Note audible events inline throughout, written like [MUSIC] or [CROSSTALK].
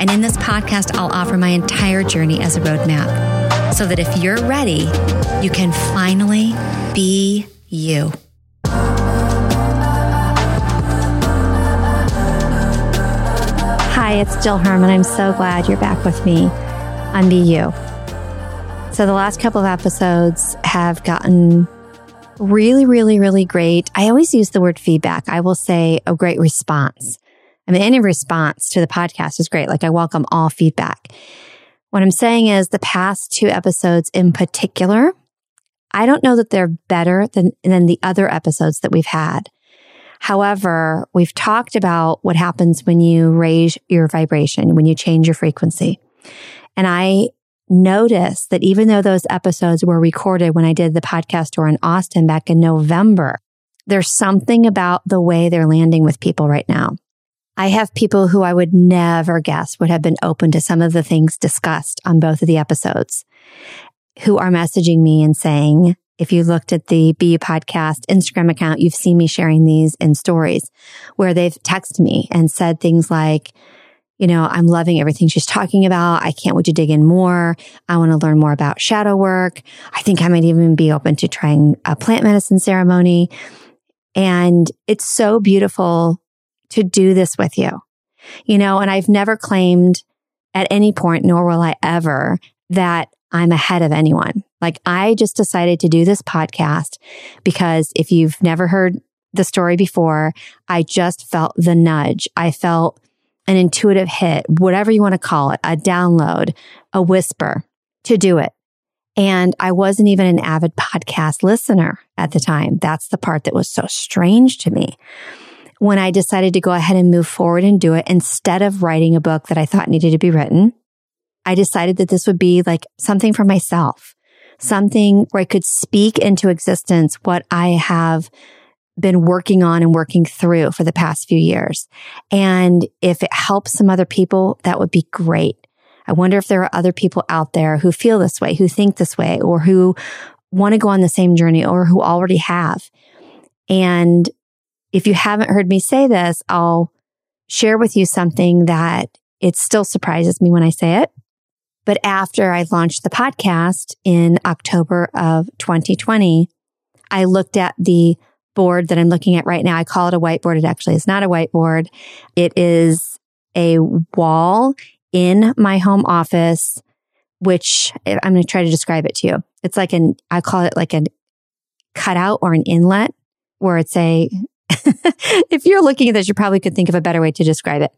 And in this podcast, I'll offer my entire journey as a roadmap so that if you're ready, you can finally be you. Hi, it's Jill Herman. I'm so glad you're back with me on Be You. So the last couple of episodes have gotten really, really, really great. I always use the word feedback. I will say a great response. I mean, any response to the podcast is great. Like I welcome all feedback. What I'm saying is the past two episodes in particular, I don't know that they're better than, than the other episodes that we've had. However, we've talked about what happens when you raise your vibration, when you change your frequency. And I notice that even though those episodes were recorded when I did the podcast tour in Austin back in November, there's something about the way they're landing with people right now. I have people who I would never guess would have been open to some of the things discussed on both of the episodes who are messaging me and saying, if you looked at the Be You podcast Instagram account, you've seen me sharing these in stories where they've texted me and said things like, you know, I'm loving everything she's talking about. I can't wait to dig in more. I want to learn more about shadow work. I think I might even be open to trying a plant medicine ceremony. And it's so beautiful to do this with you, you know, and I've never claimed at any point, nor will I ever, that I'm ahead of anyone. Like I just decided to do this podcast because if you've never heard the story before, I just felt the nudge. I felt an intuitive hit, whatever you want to call it, a download, a whisper to do it. And I wasn't even an avid podcast listener at the time. That's the part that was so strange to me. When I decided to go ahead and move forward and do it instead of writing a book that I thought needed to be written, I decided that this would be like something for myself, something where I could speak into existence what I have been working on and working through for the past few years. And if it helps some other people, that would be great. I wonder if there are other people out there who feel this way, who think this way, or who want to go on the same journey or who already have. And if you haven't heard me say this, I'll share with you something that it still surprises me when I say it. But after I launched the podcast in October of 2020, I looked at the board that I'm looking at right now. I call it a whiteboard. It actually is not a whiteboard. It is a wall in my home office, which I'm going to try to describe it to you. It's like an, I call it like a cutout or an inlet where it's a, [LAUGHS] if you're looking at this, you probably could think of a better way to describe it.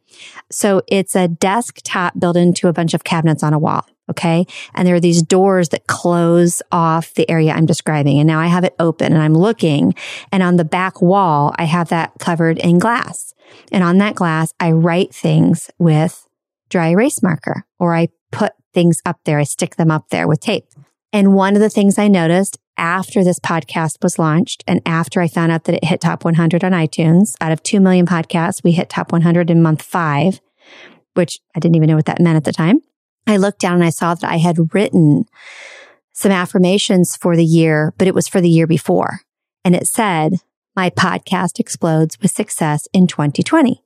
So it's a desktop built into a bunch of cabinets on a wall. Okay. And there are these doors that close off the area I'm describing. And now I have it open and I'm looking and on the back wall, I have that covered in glass. And on that glass, I write things with dry erase marker or I put things up there. I stick them up there with tape. And one of the things I noticed after this podcast was launched and after I found out that it hit top 100 on iTunes out of 2 million podcasts, we hit top 100 in month five, which I didn't even know what that meant at the time. I looked down and I saw that I had written some affirmations for the year, but it was for the year before. And it said, my podcast explodes with success in 2020.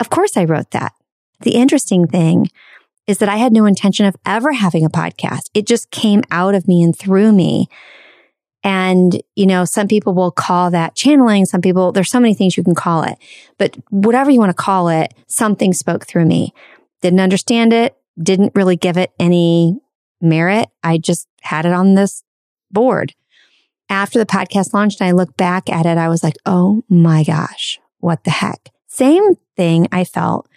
Of course I wrote that. The interesting thing is that I had no intention of ever having a podcast. It just came out of me and through me. And, you know, some people will call that channeling. Some people, there's so many things you can call it, but whatever you want to call it, something spoke through me. Didn't understand it didn't really give it any merit. I just had it on this board. After the podcast launched and I look back at it, I was like, oh my gosh, what the heck? Same thing I felt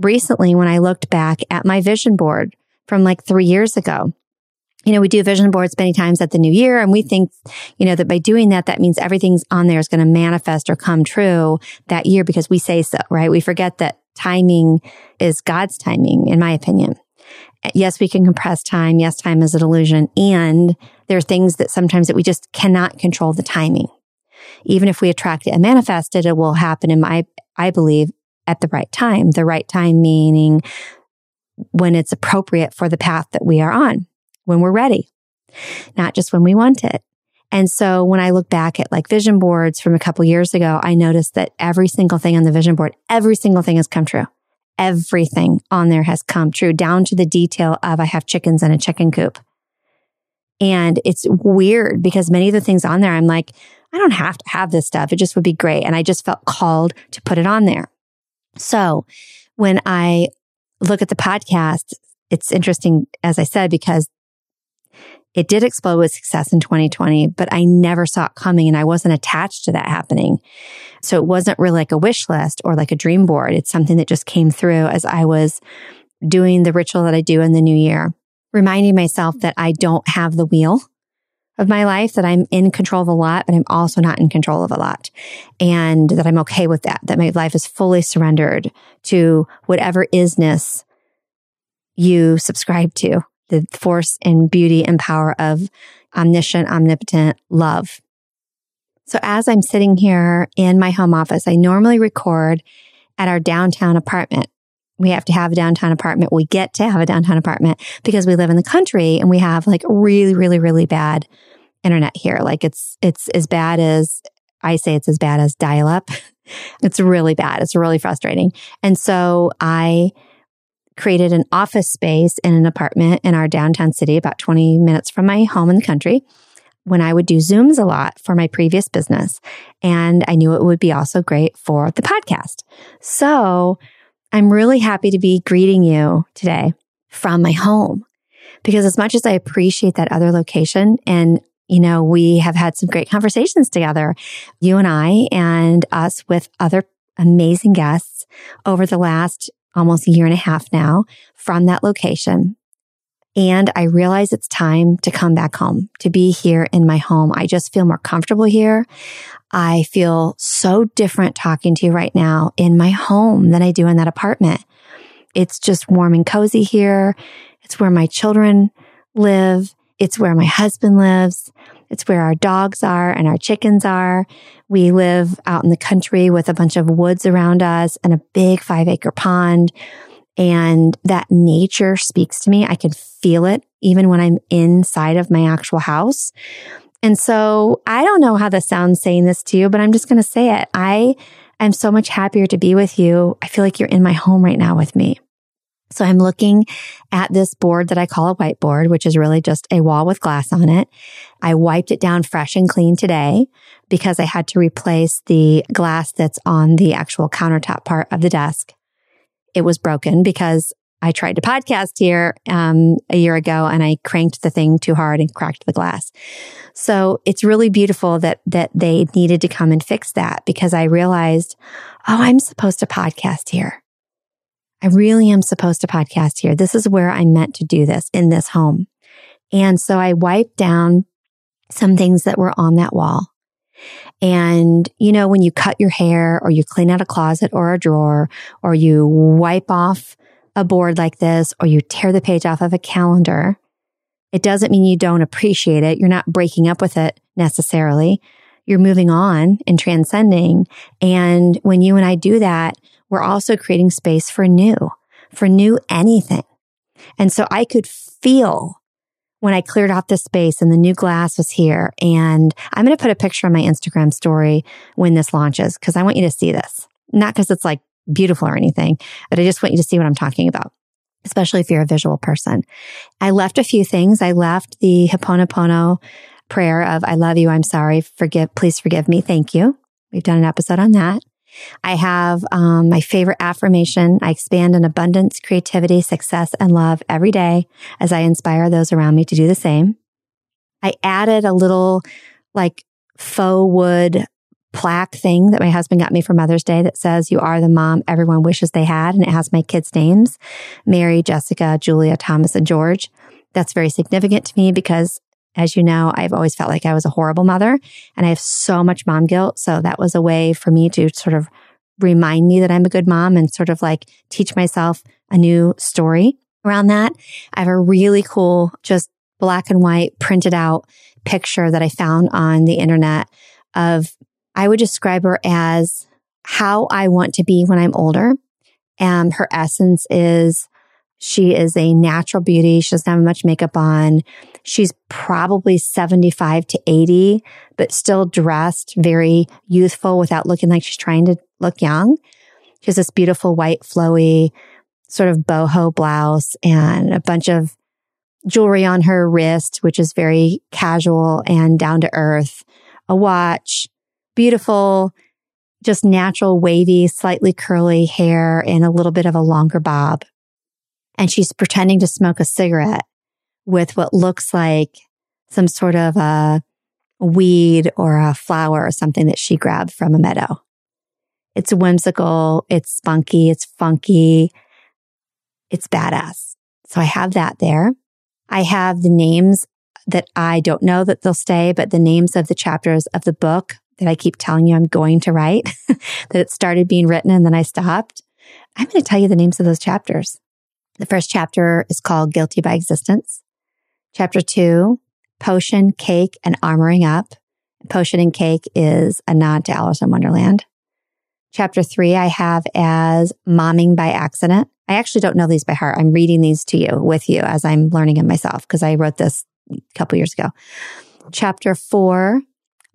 recently when I looked back at my vision board from like three years ago. You know, we do vision boards many times at the new year and we think, you know, that by doing that, that means everything's on there is going to manifest or come true that year because we say so, right? We forget that timing is God's timing, in my opinion. Yes, we can compress time. Yes, time is an illusion. And there are things that sometimes that we just cannot control the timing. Even if we attract it and manifest it, it will happen in my, I believe, at the right time. The right time meaning when it's appropriate for the path that we are on, when we're ready, not just when we want it. And so when I look back at like vision boards from a couple years ago, I noticed that every single thing on the vision board, every single thing has come true. Everything on there has come true down to the detail of I have chickens and a chicken coop. And it's weird because many of the things on there, I'm like, I don't have to have this stuff. It just would be great. And I just felt called to put it on there. So when I look at the podcast, it's interesting, as I said, because it did explode with success in 2020, but I never saw it coming and I wasn't attached to that happening. So it wasn't really like a wish list or like a dream board. It's something that just came through as I was doing the ritual that I do in the new year, reminding myself that I don't have the wheel of my life, that I'm in control of a lot, but I'm also not in control of a lot. And that I'm okay with that, that my life is fully surrendered to whatever isness you subscribe to, the force and beauty and power of omniscient, omnipotent love. So as I'm sitting here in my home office, I normally record at our downtown apartment. We have to have a downtown apartment. We get to have a downtown apartment because we live in the country and we have like really, really, really bad internet here. Like it's, it's as bad as I say it's as bad as dial up. [LAUGHS] it's really bad. It's really frustrating. And so I created an office space in an apartment in our downtown city, about 20 minutes from my home in the country when I would do Zooms a lot for my previous business. And I knew it would be also great for the podcast. So I'm really happy to be greeting you today from my home because as much as I appreciate that other location and you know, we have had some great conversations together, you and I, and us with other amazing guests over the last almost a year and a half now from that location. And I realize it's time to come back home, to be here in my home. I just feel more comfortable here. I feel so different talking to you right now in my home than I do in that apartment. It's just warm and cozy here. It's where my children live. It's where my husband lives. It's where our dogs are and our chickens are. We live out in the country with a bunch of woods around us and a big five acre pond. And that nature speaks to me. I can feel it even when I'm inside of my actual house. And so I don't know how this sounds saying this to you, but I'm just going to say it. I am so much happier to be with you. I feel like you're in my home right now with me. So I'm looking at this board that I call a whiteboard, which is really just a wall with glass on it. I wiped it down fresh and clean today because I had to replace the glass that's on the actual countertop part of the desk. It was broken because I tried to podcast here um, a year ago and I cranked the thing too hard and cracked the glass. So it's really beautiful that that they needed to come and fix that because I realized, oh, I'm supposed to podcast here. I really am supposed to podcast here. This is where I'm meant to do this in this home. And so I wiped down some things that were on that wall. And, you know, when you cut your hair or you clean out a closet or a drawer or you wipe off a board like this or you tear the page off of a calendar, it doesn't mean you don't appreciate it. You're not breaking up with it necessarily. You're moving on and transcending. And when you and I do that, we're also creating space for new, for new anything. And so I could feel when I cleared out this space and the new glass was here. And I'm going to put a picture on my Instagram story when this launches because I want you to see this. Not because it's like beautiful or anything, but I just want you to see what I'm talking about, especially if you're a visual person. I left a few things. I left the Ho'oponopono prayer of I love you, I'm sorry, forgive, please forgive me, thank you. We've done an episode on that. I have um, my favorite affirmation. I expand in abundance, creativity, success, and love every day as I inspire those around me to do the same. I added a little like faux wood plaque thing that my husband got me for Mother's Day that says, You are the mom everyone wishes they had. And it has my kids' names Mary, Jessica, Julia, Thomas, and George. That's very significant to me because, as you know, I've always felt like I was a horrible mother and I have so much mom guilt. So that was a way for me to sort of remind me that I'm a good mom and sort of like teach myself a new story around that. I have a really cool, just black and white printed out picture that I found on the internet of I would describe her as how I want to be when I'm older. And her essence is she is a natural beauty. She doesn't have much makeup on. She's probably 75 to 80, but still dressed very youthful without looking like she's trying to look young. She has this beautiful white flowy sort of boho blouse and a bunch of jewelry on her wrist, which is very casual and down to earth, a watch, beautiful, just natural, wavy, slightly curly hair and a little bit of a longer bob. And she's pretending to smoke a cigarette with what looks like some sort of a weed or a flower or something that she grabbed from a meadow. It's whimsical. It's spunky. It's funky. It's badass. So I have that there. I have the names that I don't know that they'll stay, but the names of the chapters of the book that I keep telling you I'm going to write, [LAUGHS] that it started being written and then I stopped. I'm going to tell you the names of those chapters. The first chapter is called Guilty by Existence. Chapter two, Potion, Cake, and Armoring Up. Potion and Cake is a nod to Alice in Wonderland. Chapter three, I have as Momming by Accident. I actually don't know these by heart. I'm reading these to you with you as I'm learning it myself because I wrote this a couple years ago. Chapter four,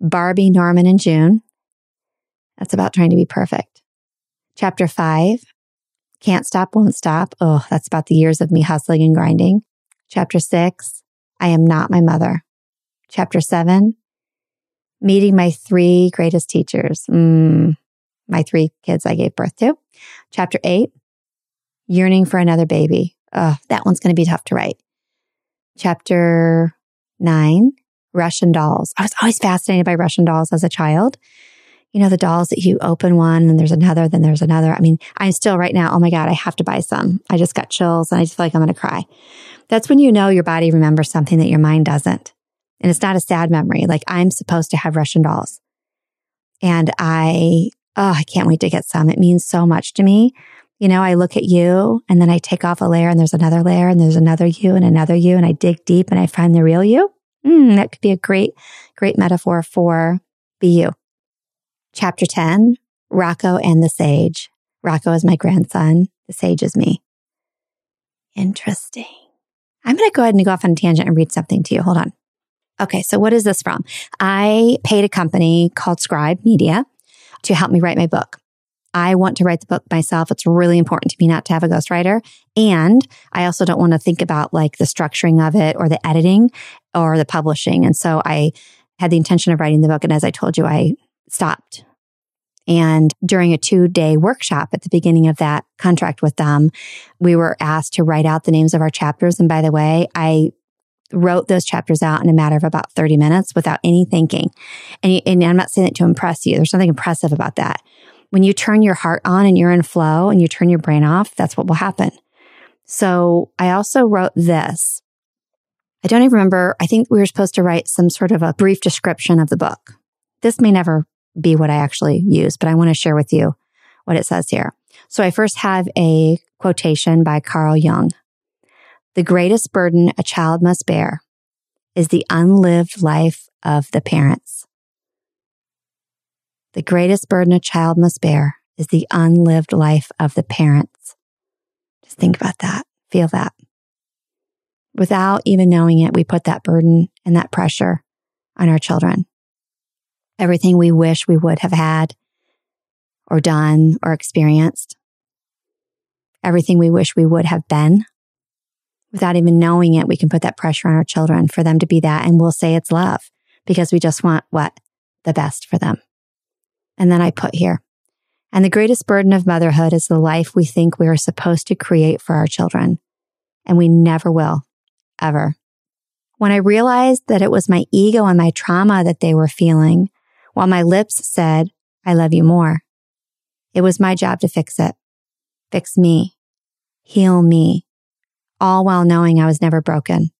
Barbie, Norman, and June. That's about trying to be perfect. Chapter five, Can't Stop, Won't Stop. Oh, that's about the years of me hustling and grinding. Chapter six, I Am Not My Mother. Chapter seven, Meeting My Three Greatest Teachers. Mm, my three kids I gave birth to. Chapter eight, Yearning for Another Baby. Oh, that one's going to be tough to write. Chapter nine, Russian dolls. I was always fascinated by Russian dolls as a child. You know, the dolls that you open one and there's another, then there's another. I mean, I'm still right now, oh my God, I have to buy some. I just got chills and I just feel like I'm going to cry. That's when you know your body remembers something that your mind doesn't. And it's not a sad memory. Like I'm supposed to have Russian dolls. And I, oh, I can't wait to get some. It means so much to me. You know, I look at you and then I take off a layer and there's another layer and there's another you and another you and I dig deep and I find the real you. Mm, that could be a great, great metaphor for be you. Chapter 10, Rocco and the Sage. Rocco is my grandson. The Sage is me. Interesting. I'm going to go ahead and go off on a tangent and read something to you. Hold on. Okay. So what is this from? I paid a company called Scribe Media to help me write my book. I want to write the book myself. It's really important to me not to have a ghostwriter. And I also don't want to think about like the structuring of it or the editing or the publishing. And so I had the intention of writing the book. And as I told you, I stopped. And during a two day workshop at the beginning of that contract with them, we were asked to write out the names of our chapters. And by the way, I wrote those chapters out in a matter of about 30 minutes without any thinking. And, and I'm not saying that to impress you. There's something impressive about that. When you turn your heart on and you're in flow and you turn your brain off, that's what will happen. So I also wrote this. I don't even remember. I think we were supposed to write some sort of a brief description of the book. This may never be what I actually use, but I want to share with you what it says here. So I first have a quotation by Carl Jung. The greatest burden a child must bear is the unlived life of the parents. The greatest burden a child must bear is the unlived life of the parents. Just think about that. Feel that. Without even knowing it, we put that burden and that pressure on our children. Everything we wish we would have had or done or experienced. Everything we wish we would have been. Without even knowing it, we can put that pressure on our children for them to be that. And we'll say it's love because we just want what? The best for them. And then I put here, And the greatest burden of motherhood is the life we think we are supposed to create for our children. And we never will, ever. When I realized that it was my ego and my trauma that they were feeling, while my lips said, I love you more, it was my job to fix it, fix me, heal me, all while knowing I was never broken.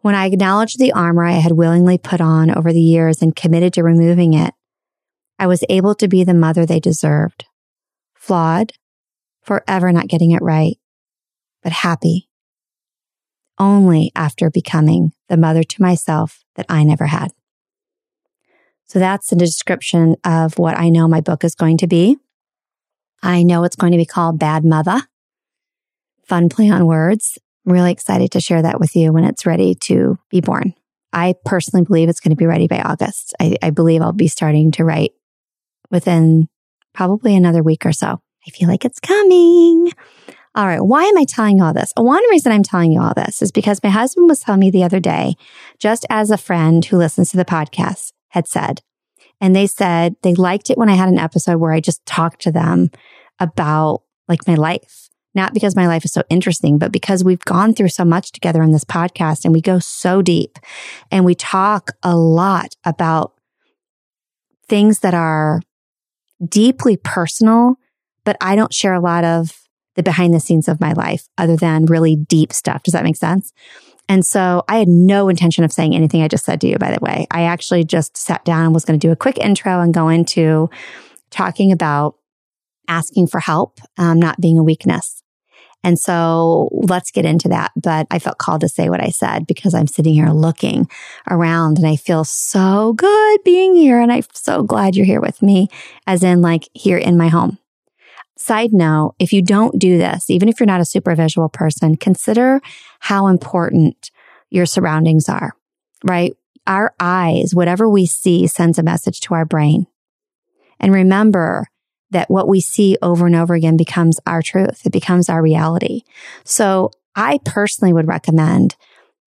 When I acknowledged the armor I had willingly put on over the years and committed to removing it, I was able to be the mother they deserved. Flawed, forever not getting it right, but happy. Only after becoming the mother to myself that I never had. So that's a description of what I know my book is going to be. I know it's going to be called Bad Mother. Fun play on words. I'm really excited to share that with you when it's ready to be born. I personally believe it's going to be ready by August. I, I believe I'll be starting to write within probably another week or so. I feel like it's coming. All right. Why am I telling you all this? One reason I'm telling you all this is because my husband was telling me the other day, just as a friend who listens to the podcast had said, and they said they liked it when I had an episode where I just talked to them about like my life not because my life is so interesting, but because we've gone through so much together in this podcast and we go so deep and we talk a lot about things that are deeply personal, but I don't share a lot of the behind the scenes of my life other than really deep stuff. Does that make sense? And so I had no intention of saying anything I just said to you, by the way. I actually just sat down and was going to do a quick intro and go into talking about asking for help, um, not being a weakness. And so let's get into that. But I felt called to say what I said because I'm sitting here looking around and I feel so good being here. And I'm so glad you're here with me, as in like here in my home. Side note, if you don't do this, even if you're not a super visual person, consider how important your surroundings are, right? Our eyes, whatever we see sends a message to our brain. And remember, that what we see over and over again becomes our truth. It becomes our reality. So I personally would recommend,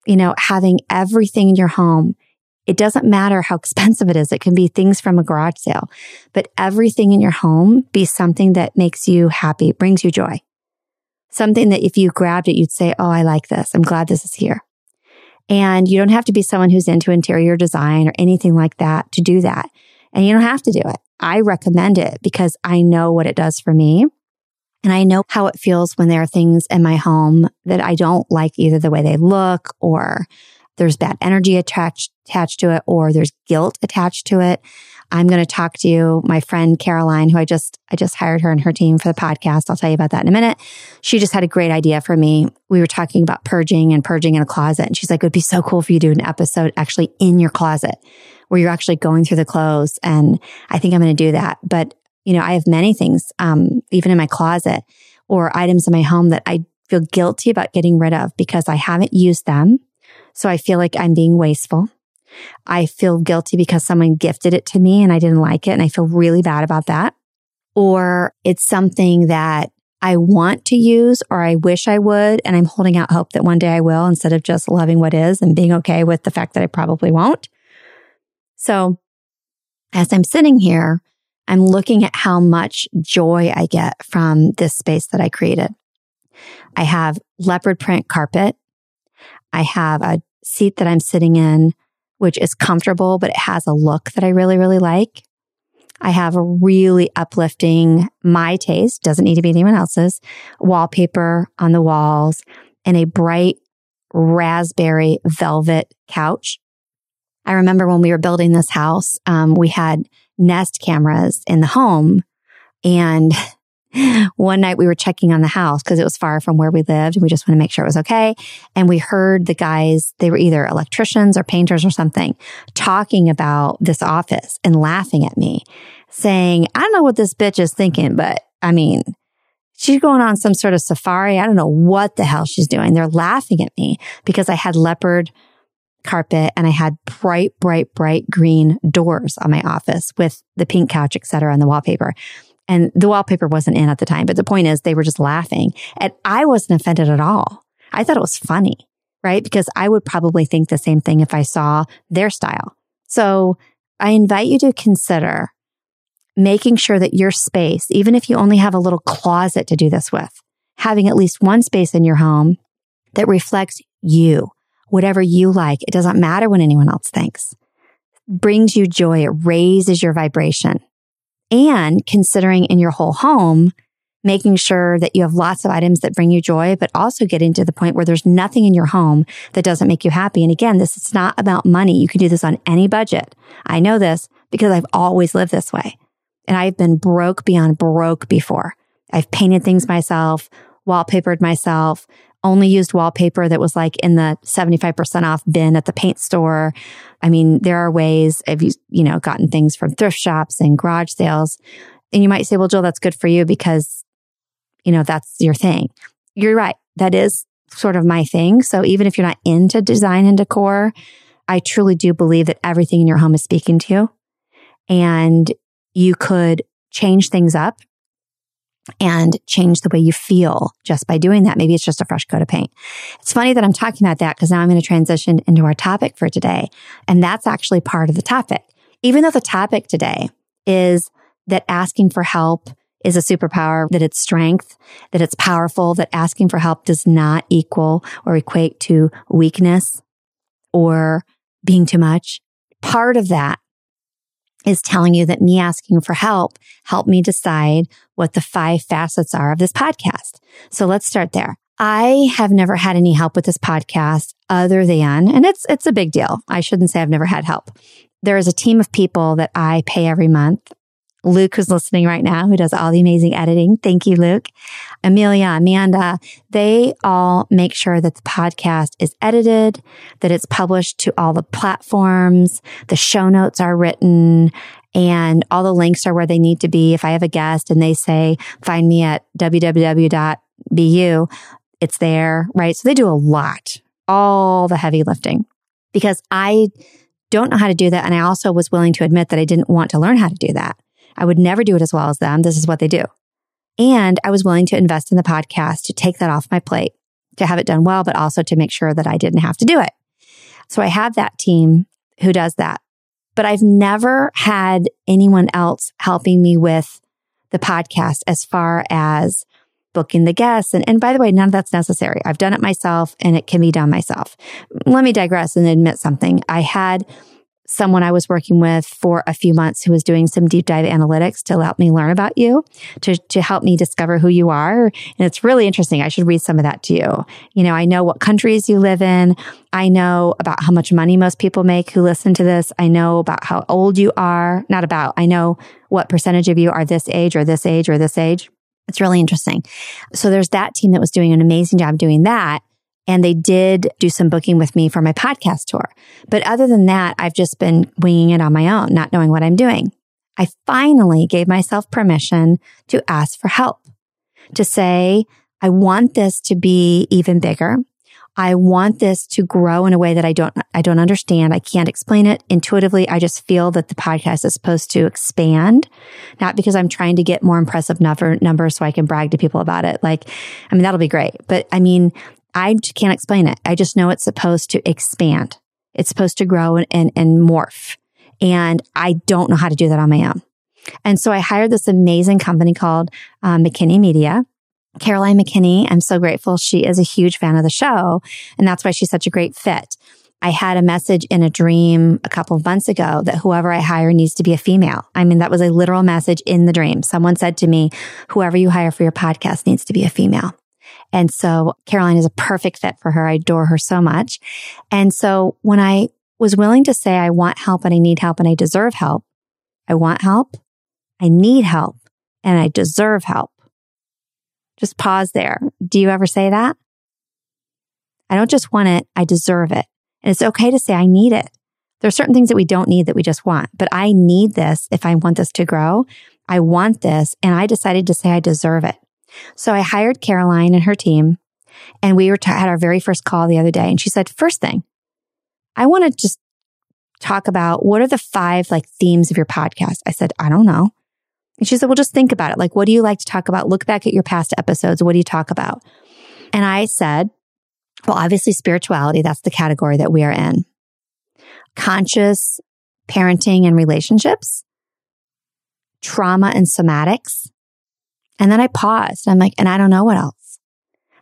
you know, having everything in your home. It doesn't matter how expensive it is. It can be things from a garage sale, but everything in your home be something that makes you happy, brings you joy. Something that if you grabbed it, you'd say, Oh, I like this. I'm glad this is here. And you don't have to be someone who's into interior design or anything like that to do that. And you don't have to do it. I recommend it because I know what it does for me. And I know how it feels when there are things in my home that I don't like either the way they look or there's bad energy attached, attached to it or there's guilt attached to it. I'm going to talk to you, my friend Caroline, who I just, I just hired her and her team for the podcast. I'll tell you about that in a minute. She just had a great idea for me. We were talking about purging and purging in a closet. And she's like, it would be so cool for you do an episode actually in your closet where you're actually going through the clothes. And I think I'm going to do that. But, you know, I have many things, um, even in my closet or items in my home that I feel guilty about getting rid of because I haven't used them. So I feel like I'm being wasteful. I feel guilty because someone gifted it to me and I didn't like it. And I feel really bad about that. Or it's something that I want to use or I wish I would. And I'm holding out hope that one day I will instead of just loving what is and being okay with the fact that I probably won't. So as I'm sitting here, I'm looking at how much joy I get from this space that I created. I have leopard print carpet. I have a seat that I'm sitting in, which is comfortable, but it has a look that I really, really like. I have a really uplifting, my taste, doesn't need to be anyone else's, wallpaper on the walls and a bright raspberry velvet couch I remember when we were building this house, um, we had Nest cameras in the home. And [LAUGHS] one night we were checking on the house because it was far from where we lived and we just want to make sure it was okay. And we heard the guys, they were either electricians or painters or something talking about this office and laughing at me saying, I don't know what this bitch is thinking, but I mean, she's going on some sort of safari. I don't know what the hell she's doing. They're laughing at me because I had leopard carpet and I had bright, bright, bright green doors on my office with the pink couch, etc., and the wallpaper. And the wallpaper wasn't in at the time, but the point is they were just laughing and I wasn't offended at all. I thought it was funny, right? Because I would probably think the same thing if I saw their style. So I invite you to consider making sure that your space, even if you only have a little closet to do this with, having at least one space in your home that reflects you, whatever you like. It doesn't matter what anyone else thinks. Brings you joy. It raises your vibration. And considering in your whole home, making sure that you have lots of items that bring you joy, but also getting to the point where there's nothing in your home that doesn't make you happy. And again, this is not about money. You can do this on any budget. I know this because I've always lived this way and I've been broke beyond broke before. I've painted things myself, wallpapered myself, only used wallpaper that was like in the 75% off bin at the paint store. I mean, there are ways of you, you know, gotten things from thrift shops and garage sales. And you might say, well, Jill, that's good for you because, you know, that's your thing. You're right. That is sort of my thing. So even if you're not into design and decor, I truly do believe that everything in your home is speaking to you and you could change things up and change the way you feel just by doing that. Maybe it's just a fresh coat of paint. It's funny that I'm talking about that because now I'm going to transition into our topic for today. And that's actually part of the topic. Even though the topic today is that asking for help is a superpower, that it's strength, that it's powerful, that asking for help does not equal or equate to weakness or being too much. Part of that is telling you that me asking for help helped me decide what the five facets are of this podcast. So let's start there. I have never had any help with this podcast other than, and it's, it's a big deal. I shouldn't say I've never had help. There is a team of people that I pay every month Luke, who's listening right now, who does all the amazing editing. Thank you, Luke. Amelia, Amanda, they all make sure that the podcast is edited, that it's published to all the platforms, the show notes are written, and all the links are where they need to be. If I have a guest and they say, find me at www.bu, it's there, right? So they do a lot, all the heavy lifting because I don't know how to do that. And I also was willing to admit that I didn't want to learn how to do that. I would never do it as well as them. This is what they do. And I was willing to invest in the podcast to take that off my plate, to have it done well, but also to make sure that I didn't have to do it. So I have that team who does that. But I've never had anyone else helping me with the podcast as far as booking the guests. And, and by the way, none of that's necessary. I've done it myself and it can be done myself. Let me digress and admit something. I had someone I was working with for a few months who was doing some deep dive analytics to help me learn about you, to, to help me discover who you are. And it's really interesting. I should read some of that to you. You know, I know what countries you live in. I know about how much money most people make who listen to this. I know about how old you are. Not about, I know what percentage of you are this age or this age or this age. It's really interesting. So there's that team that was doing an amazing job doing that. And they did do some booking with me for my podcast tour. But other than that, I've just been winging it on my own, not knowing what I'm doing. I finally gave myself permission to ask for help, to say, I want this to be even bigger. I want this to grow in a way that I don't, I don't understand. I can't explain it intuitively. I just feel that the podcast is supposed to expand, not because I'm trying to get more impressive number, numbers so I can brag to people about it. Like, I mean, that'll be great. But I mean, I can't explain it. I just know it's supposed to expand. It's supposed to grow and, and, and morph. And I don't know how to do that on my own. And so I hired this amazing company called uh, McKinney Media. Caroline McKinney, I'm so grateful. She is a huge fan of the show. And that's why she's such a great fit. I had a message in a dream a couple of months ago that whoever I hire needs to be a female. I mean, that was a literal message in the dream. Someone said to me, whoever you hire for your podcast needs to be a female. And so Caroline is a perfect fit for her. I adore her so much. And so when I was willing to say, I want help and I need help and I deserve help, I want help, I need help, and I deserve help. Just pause there. Do you ever say that? I don't just want it, I deserve it. And it's okay to say, I need it. There are certain things that we don't need that we just want, but I need this if I want this to grow. I want this. And I decided to say I deserve it. So I hired Caroline and her team and we were t- had our very first call the other day and she said, first thing, I want to just talk about what are the five like themes of your podcast? I said, I don't know. And she said, well, just think about it. Like, what do you like to talk about? Look back at your past episodes. What do you talk about? And I said, well, obviously spirituality. That's the category that we are in. Conscious parenting and relationships. trauma and somatics. And then I paused. I'm like, and I don't know what else.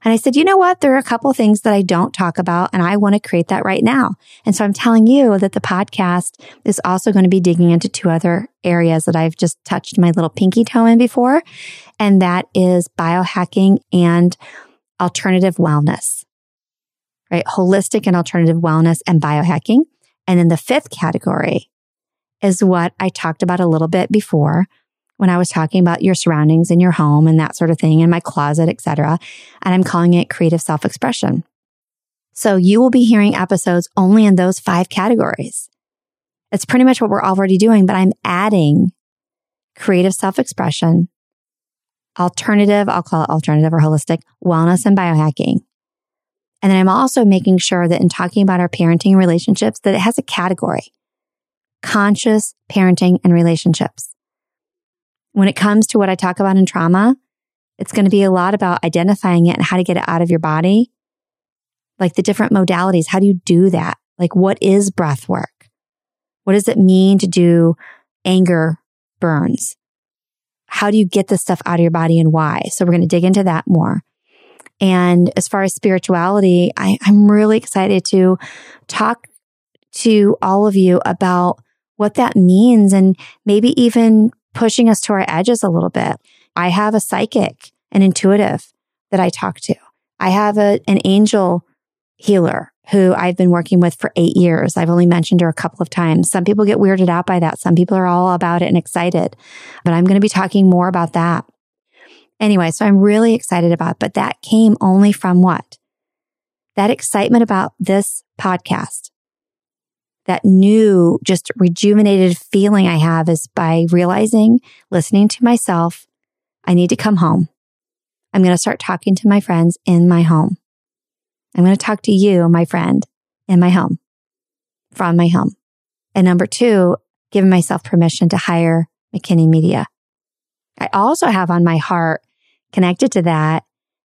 And I said, you know what? There are a couple things that I don't talk about and I want to create that right now. And so I'm telling you that the podcast is also going to be digging into two other areas that I've just touched my little pinky toe in before. And that is biohacking and alternative wellness, right? Holistic and alternative wellness and biohacking. And then the fifth category is what I talked about a little bit before, when I was talking about your surroundings in your home and that sort of thing in my closet, etc. And I'm calling it creative self-expression. So you will be hearing episodes only in those five categories. It's pretty much what we're already doing, but I'm adding creative self-expression, alternative, I'll call it alternative or holistic wellness and biohacking. And then I'm also making sure that in talking about our parenting relationships, that it has a category, conscious parenting and relationships. When it comes to what I talk about in trauma, it's going to be a lot about identifying it and how to get it out of your body. Like the different modalities. How do you do that? Like what is breath work? What does it mean to do anger burns? How do you get this stuff out of your body and why? So we're going to dig into that more. And as far as spirituality, I, I'm really excited to talk to all of you about what that means and maybe even pushing us to our edges a little bit. I have a psychic, an intuitive that I talk to. I have a, an angel healer who I've been working with for eight years. I've only mentioned her a couple of times. Some people get weirded out by that. Some people are all about it and excited, but I'm going to be talking more about that. Anyway, so I'm really excited about, but that came only from what? That excitement about this podcast that new, just rejuvenated feeling I have is by realizing, listening to myself, I need to come home. I'm going to start talking to my friends in my home. I'm going to talk to you, my friend, in my home, from my home. And number two, giving myself permission to hire McKinney Media. I also have on my heart connected to that,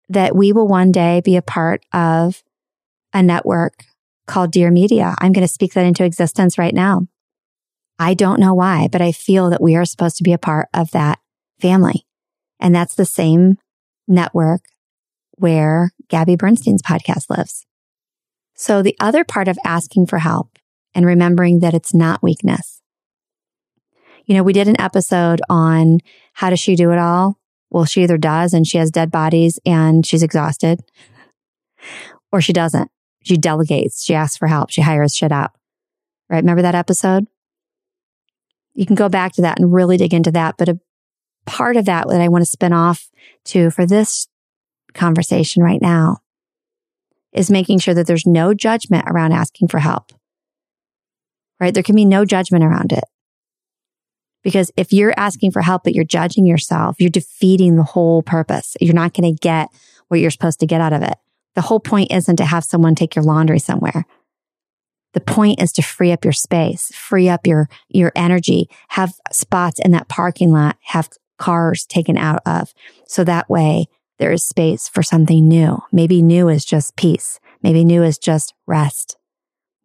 that we will one day be a part of a network called Dear Media. I'm going to speak that into existence right now. I don't know why, but I feel that we are supposed to be a part of that family. And that's the same network where Gabby Bernstein's podcast lives. So the other part of asking for help and remembering that it's not weakness. You know, we did an episode on how does she do it all? Well, she either does and she has dead bodies and she's exhausted or she doesn't. She delegates. She asks for help. She hires shit out. Right. Remember that episode? You can go back to that and really dig into that. But a part of that that I want to spin off to for this conversation right now is making sure that there's no judgment around asking for help. Right. There can be no judgment around it. Because if you're asking for help, but you're judging yourself, you're defeating the whole purpose. You're not going to get what you're supposed to get out of it. The whole point isn't to have someone take your laundry somewhere. The point is to free up your space, free up your, your energy, have spots in that parking lot, have cars taken out of. So that way there is space for something new. Maybe new is just peace. Maybe new is just rest.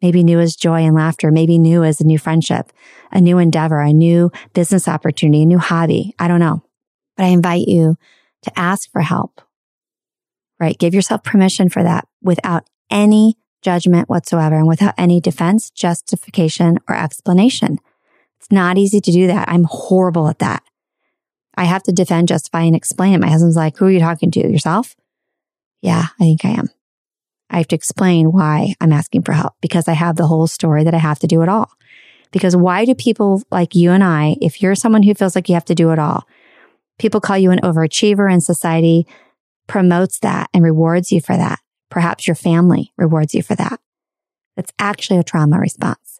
Maybe new is joy and laughter. Maybe new is a new friendship, a new endeavor, a new business opportunity, a new hobby. I don't know. But I invite you to ask for help right? Give yourself permission for that without any judgment whatsoever and without any defense, justification, or explanation. It's not easy to do that. I'm horrible at that. I have to defend, justify, and explain it. My husband's like, who are you talking to? Yourself? Yeah, I think I am. I have to explain why I'm asking for help because I have the whole story that I have to do it all. Because why do people like you and I, if you're someone who feels like you have to do it all, people call you an overachiever in society promotes that and rewards you for that. Perhaps your family rewards you for that. That's actually a trauma response.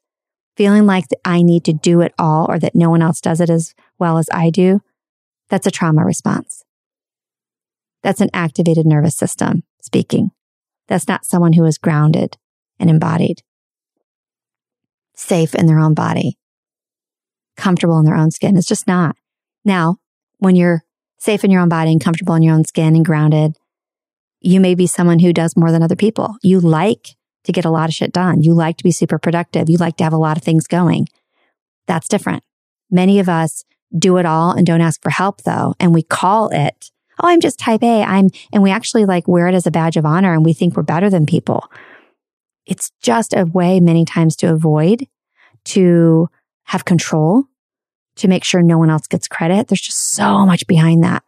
Feeling like I need to do it all or that no one else does it as well as I do. That's a trauma response. That's an activated nervous system speaking. That's not someone who is grounded and embodied, safe in their own body, comfortable in their own skin. It's just not. Now, when you're safe in your own body and comfortable in your own skin and grounded, you may be someone who does more than other people. You like to get a lot of shit done. You like to be super productive. You like to have a lot of things going. That's different. Many of us do it all and don't ask for help though. And we call it, oh, I'm just type A. I'm, and we actually like wear it as a badge of honor and we think we're better than people. It's just a way many times to avoid, to have control, to make sure no one else gets credit. There's just so much behind that.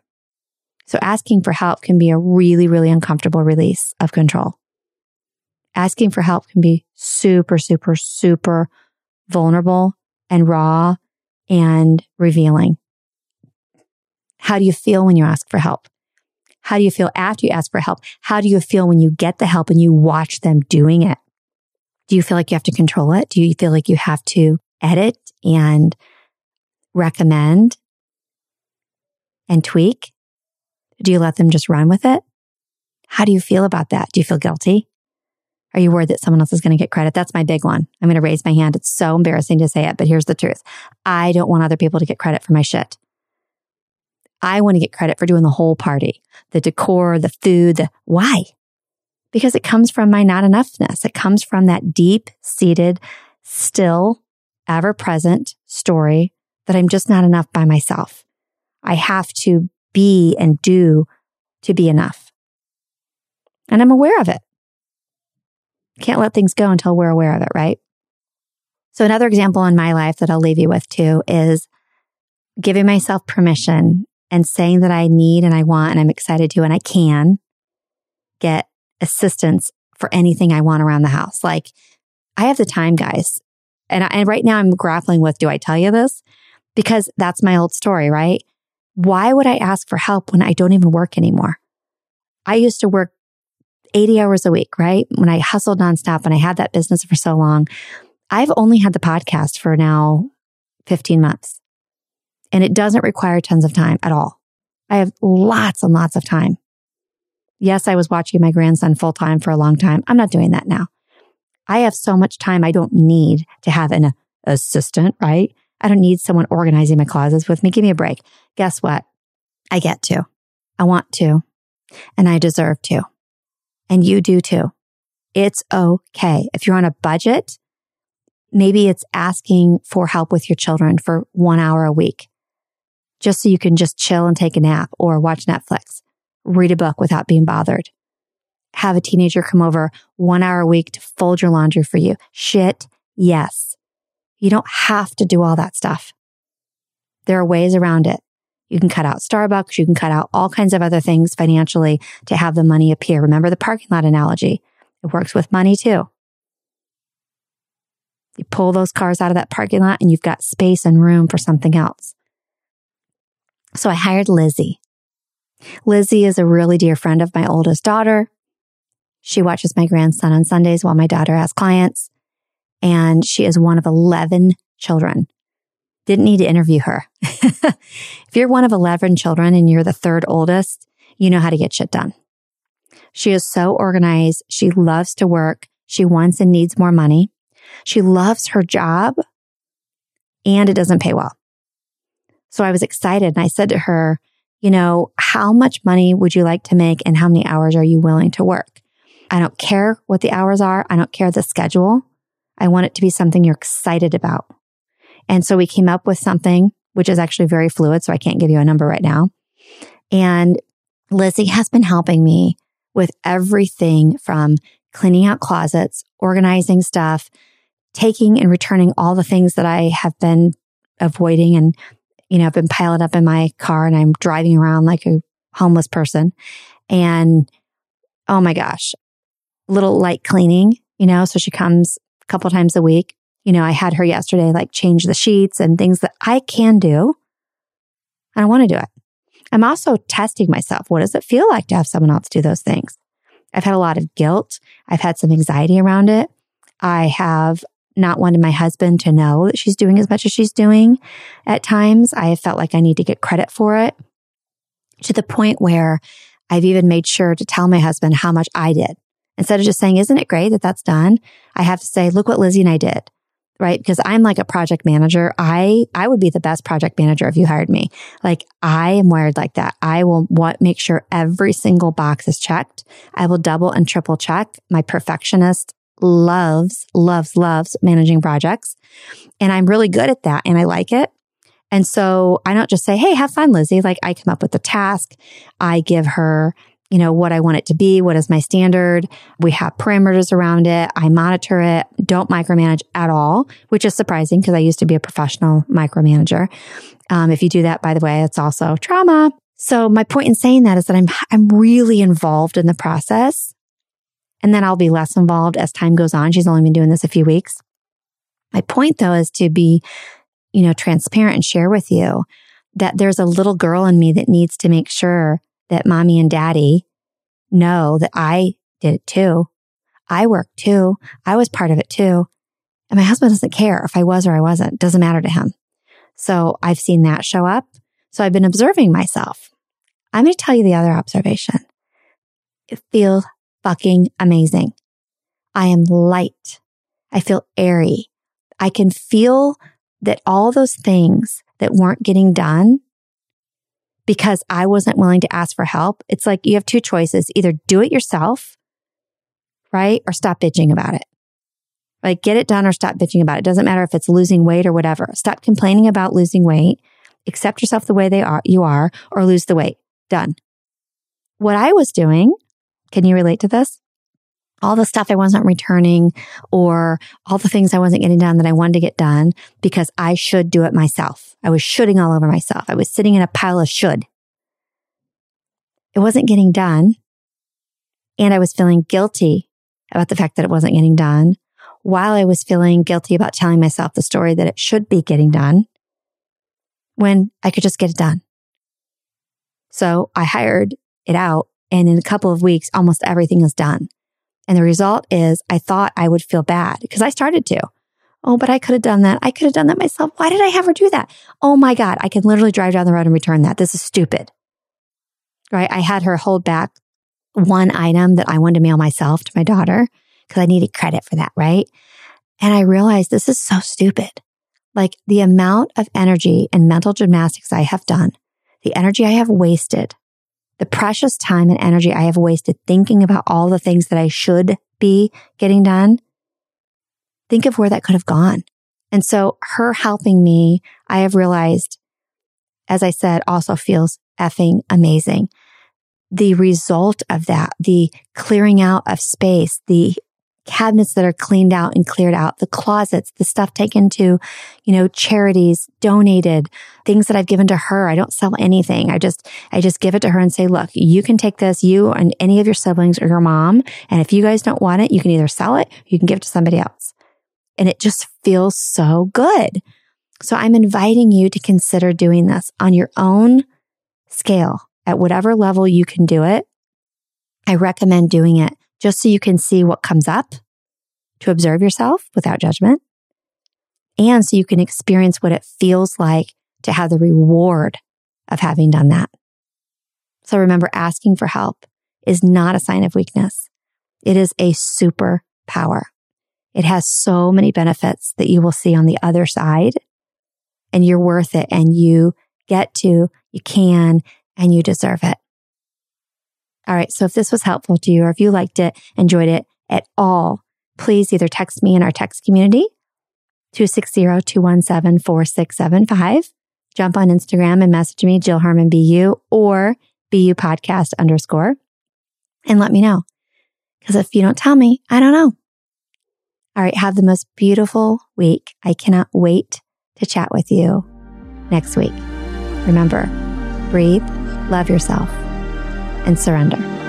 So asking for help can be a really, really uncomfortable release of control. Asking for help can be super, super, super vulnerable and raw and revealing. How do you feel when you ask for help? How do you feel after you ask for help? How do you feel when you get the help and you watch them doing it? Do you feel like you have to control it? Do you feel like you have to edit and recommend and tweak? Do you let them just run with it? How do you feel about that? Do you feel guilty? Are you worried that someone else is going to get credit? That's my big one. I'm going to raise my hand. It's so embarrassing to say it, but here's the truth. I don't want other people to get credit for my shit. I want to get credit for doing the whole party, the decor, the food, the why? Because it comes from my not enoughness. It comes from that deep seated, still ever present story that I'm just not enough by myself. I have to be and do to be enough. And I'm aware of it. Can't let things go until we're aware of it, right? So another example in my life that I'll leave you with too is giving myself permission and saying that I need and I want and I'm excited to and I can get assistance for anything I want around the house. Like I have the time, guys. And, I, and right now I'm grappling with, do I tell you this? Because that's my old story, right? Why would I ask for help when I don't even work anymore? I used to work 80 hours a week, right? When I hustled nonstop and I had that business for so long, I've only had the podcast for now 15 months and it doesn't require tons of time at all. I have lots and lots of time. Yes, I was watching my grandson full time for a long time. I'm not doing that now. I have so much time. I don't need to have an assistant, right? I don't need someone organizing my closets with me. Give me a break. Guess what? I get to. I want to. And I deserve to. And you do too. It's okay. If you're on a budget, maybe it's asking for help with your children for one hour a week, just so you can just chill and take a nap or watch Netflix, read a book without being bothered. Have a teenager come over one hour a week to fold your laundry for you. Shit. Yes. You don't have to do all that stuff. There are ways around it. You can cut out Starbucks. You can cut out all kinds of other things financially to have the money appear. Remember the parking lot analogy. It works with money too. You pull those cars out of that parking lot and you've got space and room for something else. So I hired Lizzie. Lizzie is a really dear friend of my oldest daughter. She watches my grandson on Sundays while my daughter has clients and she is one of 11 children. Didn't need to interview her. [LAUGHS] if you're one of 11 children and you're the third oldest, you know how to get shit done. She is so organized. She loves to work. She wants and needs more money. She loves her job and it doesn't pay well. So I was excited and I said to her, you know, how much money would you like to make and how many hours are you willing to work? I don't care what the hours are. I don't care the schedule. I want it to be something you're excited about. And so we came up with something, which is actually very fluid. So I can't give you a number right now. And Lizzie has been helping me with everything from cleaning out closets, organizing stuff, taking and returning all the things that I have been avoiding and, you know, I've been piled up in my car and I'm driving around like a homeless person. And oh my gosh, little light cleaning, you know, so she comes couple times a week. You know, I had her yesterday, like change the sheets and things that I can do. I don't want to do it. I'm also testing myself. What does it feel like to have someone else do those things? I've had a lot of guilt. I've had some anxiety around it. I have not wanted my husband to know that she's doing as much as she's doing at times. I have felt like I need to get credit for it to the point where I've even made sure to tell my husband how much I did. Instead of just saying, isn't it great that that's done? I have to say, look what Lizzie and I did. Right. Because I'm like a project manager. I, I would be the best project manager if you hired me. Like I am wired like that. I will want, make sure every single box is checked. I will double and triple check. My perfectionist loves, loves, loves managing projects. And I'm really good at that and I like it. And so I don't just say, Hey, have fun, Lizzie. Like I come up with the task. I give her, you know, what I want it to be. What is my standard? We have parameters around it. I monitor it. Don't micromanage at all, which is surprising because I used to be a professional micromanager. Um, if you do that, by the way, it's also trauma. So my point in saying that is that I'm, I'm really involved in the process. And then I'll be less involved as time goes on. She's only been doing this a few weeks. My point though is to be, you know, transparent and share with you that there's a little girl in me that needs to make sure that mommy and daddy know that I did it too. I worked too. I was part of it too. And my husband doesn't care if I was or I wasn't. Doesn't matter to him. So I've seen that show up. So I've been observing myself. I'm going to tell you the other observation. It feels fucking amazing. I am light. I feel airy. I can feel that all those things that weren't getting done because I wasn't willing to ask for help. It's like you have two choices. Either do it yourself, right? Or stop bitching about it. Like get it done or stop bitching about it. Doesn't matter if it's losing weight or whatever. Stop complaining about losing weight. Accept yourself the way they are, you are, or lose the weight. Done. What I was doing, can you relate to this? All the stuff I wasn't returning or all the things I wasn't getting done that I wanted to get done because I should do it myself. I was shooting all over myself. I was sitting in a pile of should. It wasn't getting done. And I was feeling guilty about the fact that it wasn't getting done while I was feeling guilty about telling myself the story that it should be getting done when I could just get it done. So I hired it out and in a couple of weeks, almost everything is done. And the result is I thought I would feel bad because I started to. Oh, but I could have done that. I could have done that myself. Why did I have her do that? Oh my God. I can literally drive down the road and return that. This is stupid. Right. I had her hold back one item that I wanted to mail myself to my daughter because I needed credit for that. Right. And I realized this is so stupid. Like the amount of energy and mental gymnastics I have done, the energy I have wasted the precious time and energy I have wasted thinking about all the things that I should be getting done, think of where that could have gone. And so her helping me, I have realized, as I said, also feels effing amazing. The result of that, the clearing out of space, the cabinets that are cleaned out and cleared out, the closets, the stuff taken to, you know, charities, donated, things that I've given to her. I don't sell anything. I just, I just give it to her and say, look, you can take this, you and any of your siblings or your mom. And if you guys don't want it, you can either sell it, you can give it to somebody else. And it just feels so good. So I'm inviting you to consider doing this on your own scale at whatever level you can do it. I recommend doing it just so you can see what comes up to observe yourself without judgment. And so you can experience what it feels like to have the reward of having done that. So remember, asking for help is not a sign of weakness. It is a superpower. It has so many benefits that you will see on the other side and you're worth it and you get to, you can, and you deserve it. All right. So if this was helpful to you or if you liked it, enjoyed it at all, please either text me in our text community, 260-217-4675. Jump on Instagram and message me, Jill Herman Be You or Be You podcast underscore and let me know. Because if you don't tell me, I don't know. All right. Have the most beautiful week. I cannot wait to chat with you next week. Remember, breathe, love yourself and surrender.